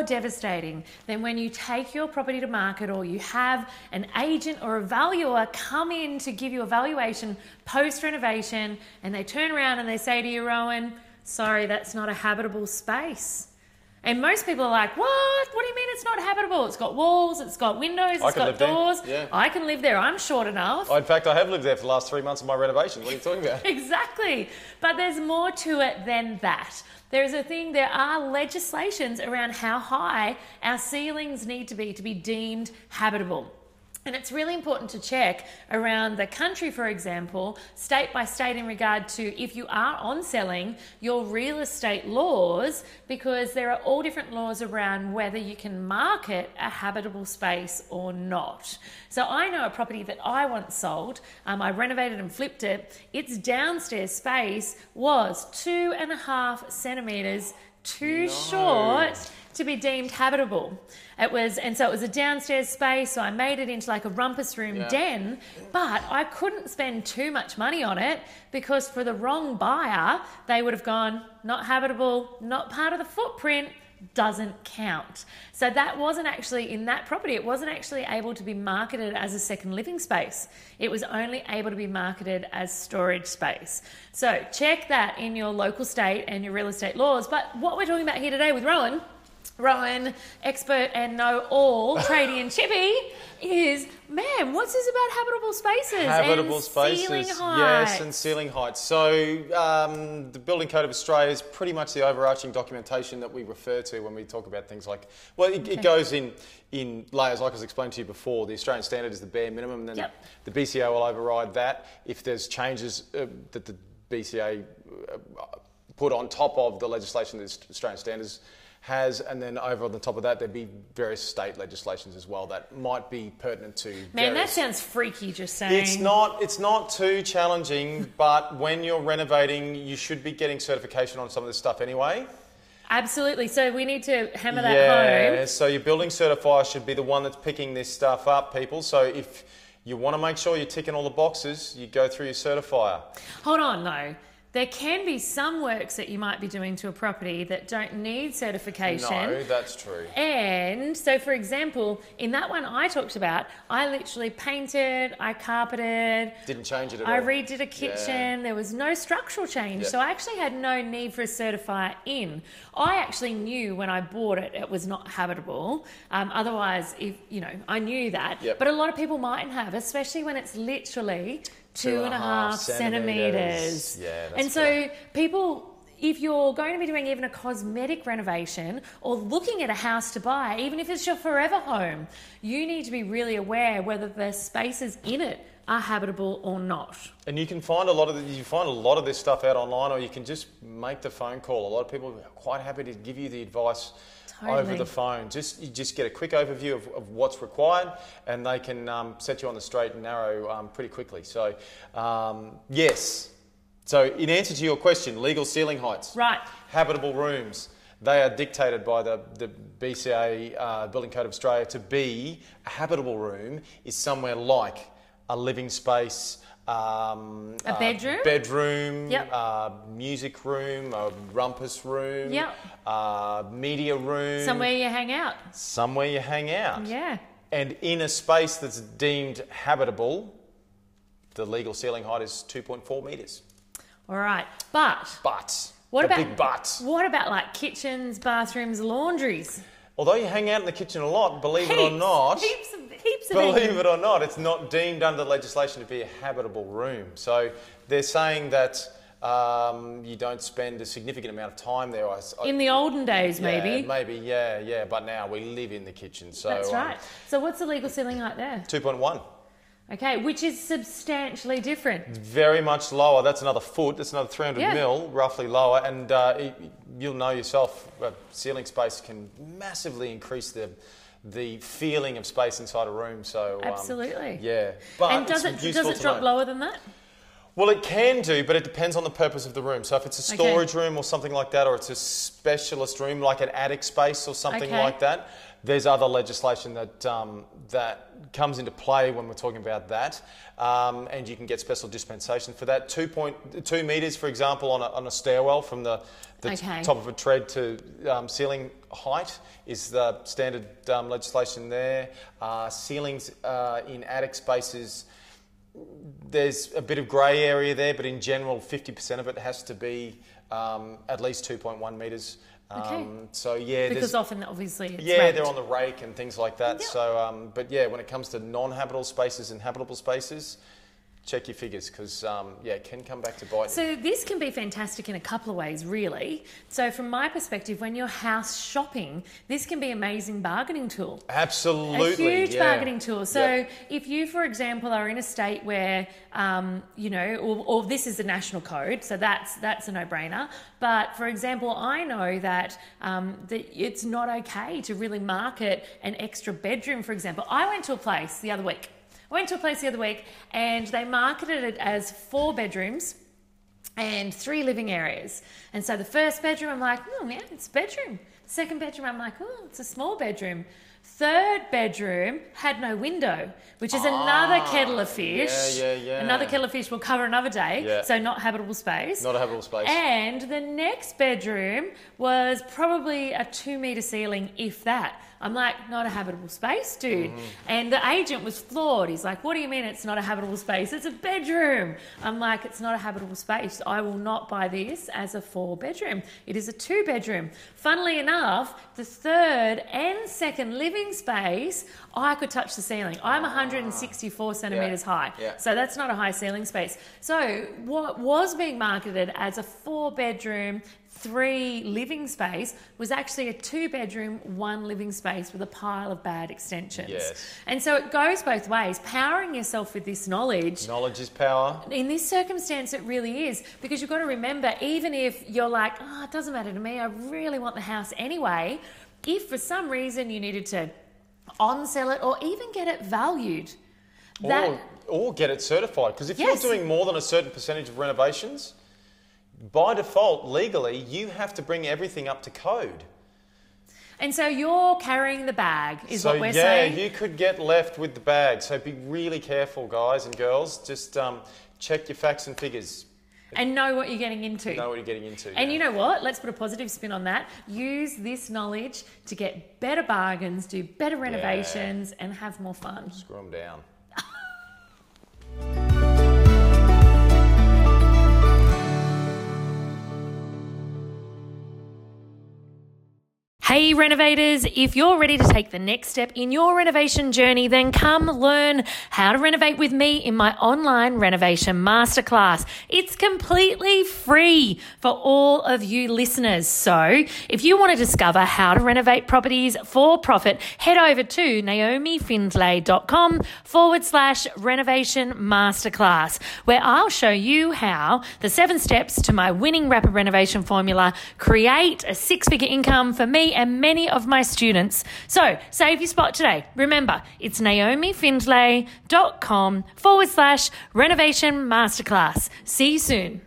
more devastating than when you take your property to market or you have an agent or a valuer come in to give you a valuation post renovation and they turn around and they say to you, Rowan, sorry, that's not a habitable space. And most people are like, what? What do you mean it's not habitable? It's got walls, it's got windows, it's got doors. Yeah. I can live there. I'm short enough. Oh, in fact, I have lived there for the last three months of my renovation. What are you talking about? Exactly. But there's more to it than that. There is a thing, there are legislations around how high our ceilings need to be to be deemed habitable. And it's really important to check around the country, for example, state by state in regard to if you are on selling your real estate laws, because there are all different laws around whether you can market a habitable space or not. So I know a property that I once sold, um, I renovated and flipped it. Its downstairs space was two and a half centimetres too short to be deemed habitable. It was, and so it was a downstairs space. So I made it into like a rumpus room Yeah. den, but I couldn't spend too much money on it because for the wrong buyer, they would have gone not habitable, not part of the footprint. Doesn't count. So that wasn't actually in that property, it wasn't actually able to be marketed as a second living space. It was only able to be marketed as storage space. So check that in your local state and your real estate laws. But what we're talking about here today with Rowan Rowan, expert and know all, tradie and chippy, is man, what's this about habitable spaces? Habitable and spaces, Ceiling yes, and ceiling heights. So um, the Building Code of Australia is pretty much the overarching documentation that we refer to when we talk about things like. Well, it, it goes in in layers, like I was explained to you before. The Australian standard is the bare minimum, and then Yep. the BCA will override that if there's changes uh, that the BCA uh, put on top of the legislation the Australian standards has, and then over on the top of that, there'd be various state legislations as well that might be pertinent to. Man, that sounds freaky. Just saying. it's not. It's not too challenging, but when you're renovating, you should be getting certification on some of this stuff anyway. Absolutely. So we need to hammer that yeah. home. So your building certifier should be the one that's picking this stuff up, people. So if you want to make sure you're ticking all the boxes, you go through your certifier. Hold on, though. There can be some works that you might be doing to a property that don't need certification. No, that's true. And so, for example, in that one I talked about, I literally painted, I carpeted, Didn't change it at I all. redid a kitchen. There was no structural change. Yep. So I actually had no need for a certifier in. I actually knew when I bought it, it was not habitable. Um, otherwise, if you know, I knew that. Yep. But a lot of people mightn't have, especially when it's literally two and a half centimetres. centimeters. Yeah, that's and so people if you're going to be doing even a cosmetic renovation or looking at a house to buy, even if it's your forever home, you need to be really aware whether the spaces in it are habitable or not. And you can find a lot of the, you find a lot of this stuff out online, or you can just make the phone call. A lot of people are quite happy to give you the advice over the phone. Just you just get a quick overview of, of what's required, and they can um, set you on the straight and narrow um, pretty quickly. So um, yes. So in answer to your question, legal ceiling heights, Right. habitable rooms. They are dictated by the, the BCA uh, Building Code of Australia to be a habitable room is somewhere like a living space, um, A bedroom? bedroom, Yep. uh, music room, a rumpus room, Yep. uh, media room, Somewhere you hang out. somewhere you hang out, Yeah. and in a space that's deemed habitable, the legal ceiling height is 2.4 metres. All right. But But what about big but? What about like kitchens, bathrooms, laundries? Although you hang out in the kitchen a lot, believe it or not, Heaps of heaps of believe it. or not, it's not deemed under legislation to be a habitable room. So they're saying that um, you don't spend a significant amount of time there. I, I- In the olden days, yeah, maybe. maybe, yeah, yeah. But now we live in the kitchen, so That's um, right. So what's the legal ceiling height there? 2.1, Okay, which is substantially different. very much lower. That's another foot. That's another 300 Yeah. mil, roughly lower. And uh, it- you'll know yourself, uh, ceiling space can massively increase the the feeling of space inside a room. So um, Absolutely. yeah. But and does it does it drop lower than that? Well, it can do, but it depends on the purpose of the room. So if it's a Okay. storage room or something like that, or it's a specialist room like an attic space or something Okay. like that, there's other legislation that um, that comes into play when we're talking about that, um, and you can get special dispensation for that. Two point two meters, for example, on a, on a stairwell from the, the Okay. top of a tread to um, ceiling height is the standard um, legislation there. Uh, ceilings uh, in attic spaces there's a bit of grey area there, but in general, 50% of it has to be um, at least 2.1 metres. Um, Okay. So yeah, Because often, obviously, it's yeah, raked. they're on the rake and things like that. Yeah. So, um, but yeah, when it comes to non-habitable spaces and habitable spaces, check your figures because um, yeah, it can come back to bite. you. So this can be fantastic in a couple of ways, really. So from my perspective, when you're house shopping, this can be an amazing bargaining tool. Absolutely, a huge yeah. bargaining tool. So Yep. if you, for example, are in a state where, um, you know, or, or this is the national code, so that's that's a no-brainer. But for example, I know that um, that it's not okay to really market an extra bedroom. For example, I went to a place the other week. I went to a place the other week, and they marketed it as four bedrooms and three living areas. And so the first bedroom, I'm like, oh, yeah, it's a bedroom. Second bedroom, I'm like, oh, it's a small bedroom. Third bedroom had no window, which is another kettle of fish. Ah, yeah, yeah, yeah. Another kettle of fish we'll cover another day. Yeah. So not habitable space. Not a habitable space. And the next bedroom was probably a two meter ceiling, if that. I'm like, not a habitable space, dude. Mm-hmm. And the agent was floored. He's like, what do you mean it's not a habitable space? It's a bedroom. I'm like, it's not a habitable space. I will not buy this as a four bedroom. It is a two bedroom. Funnily enough, the third and second living space, I could touch the ceiling. I'm ah. 164 centimeters high. Yeah. So that's not a high ceiling space. So what was being marketed as a four bedroom, three living space was actually a two bedroom, one living space with a pile of bad extensions. Yes. And so it goes both ways. Powering yourself with this knowledge Knowledge is power. in this circumstance, it really is because you've got to remember, even if you're like, oh, it doesn't matter to me, I really want the house anyway. If for some reason you needed to on sell it or even get it valued, that or, or get it certified. Because if Yes. you're doing more than a certain percentage of renovations, by default, legally, you have to bring everything up to code. and so you're carrying the bag, is so what we're yeah, saying. Yeah, you could get left with the bag. So be really careful, guys and girls. Just um, check your facts and figures. And know what you're getting into. Know what you're getting into. And yeah. you know what? Let's put a positive spin on that. Use this knowledge to get better bargains, do better renovations, and have more fun. screw them down. Hey, renovators, if you're ready to take the next step in your renovation journey, then come learn how to renovate with me in my online renovation masterclass. It's completely free for all of you listeners. So if you want to discover how to renovate properties for profit, head over to naomifindlay.com forward slash renovation masterclass, where I'll show you how the seven steps to my winning rapid renovation formula create a six figure income for me and many of my students. So save your spot today. Remember, it's naomifindlay.com forward slash renovation masterclass. See you soon.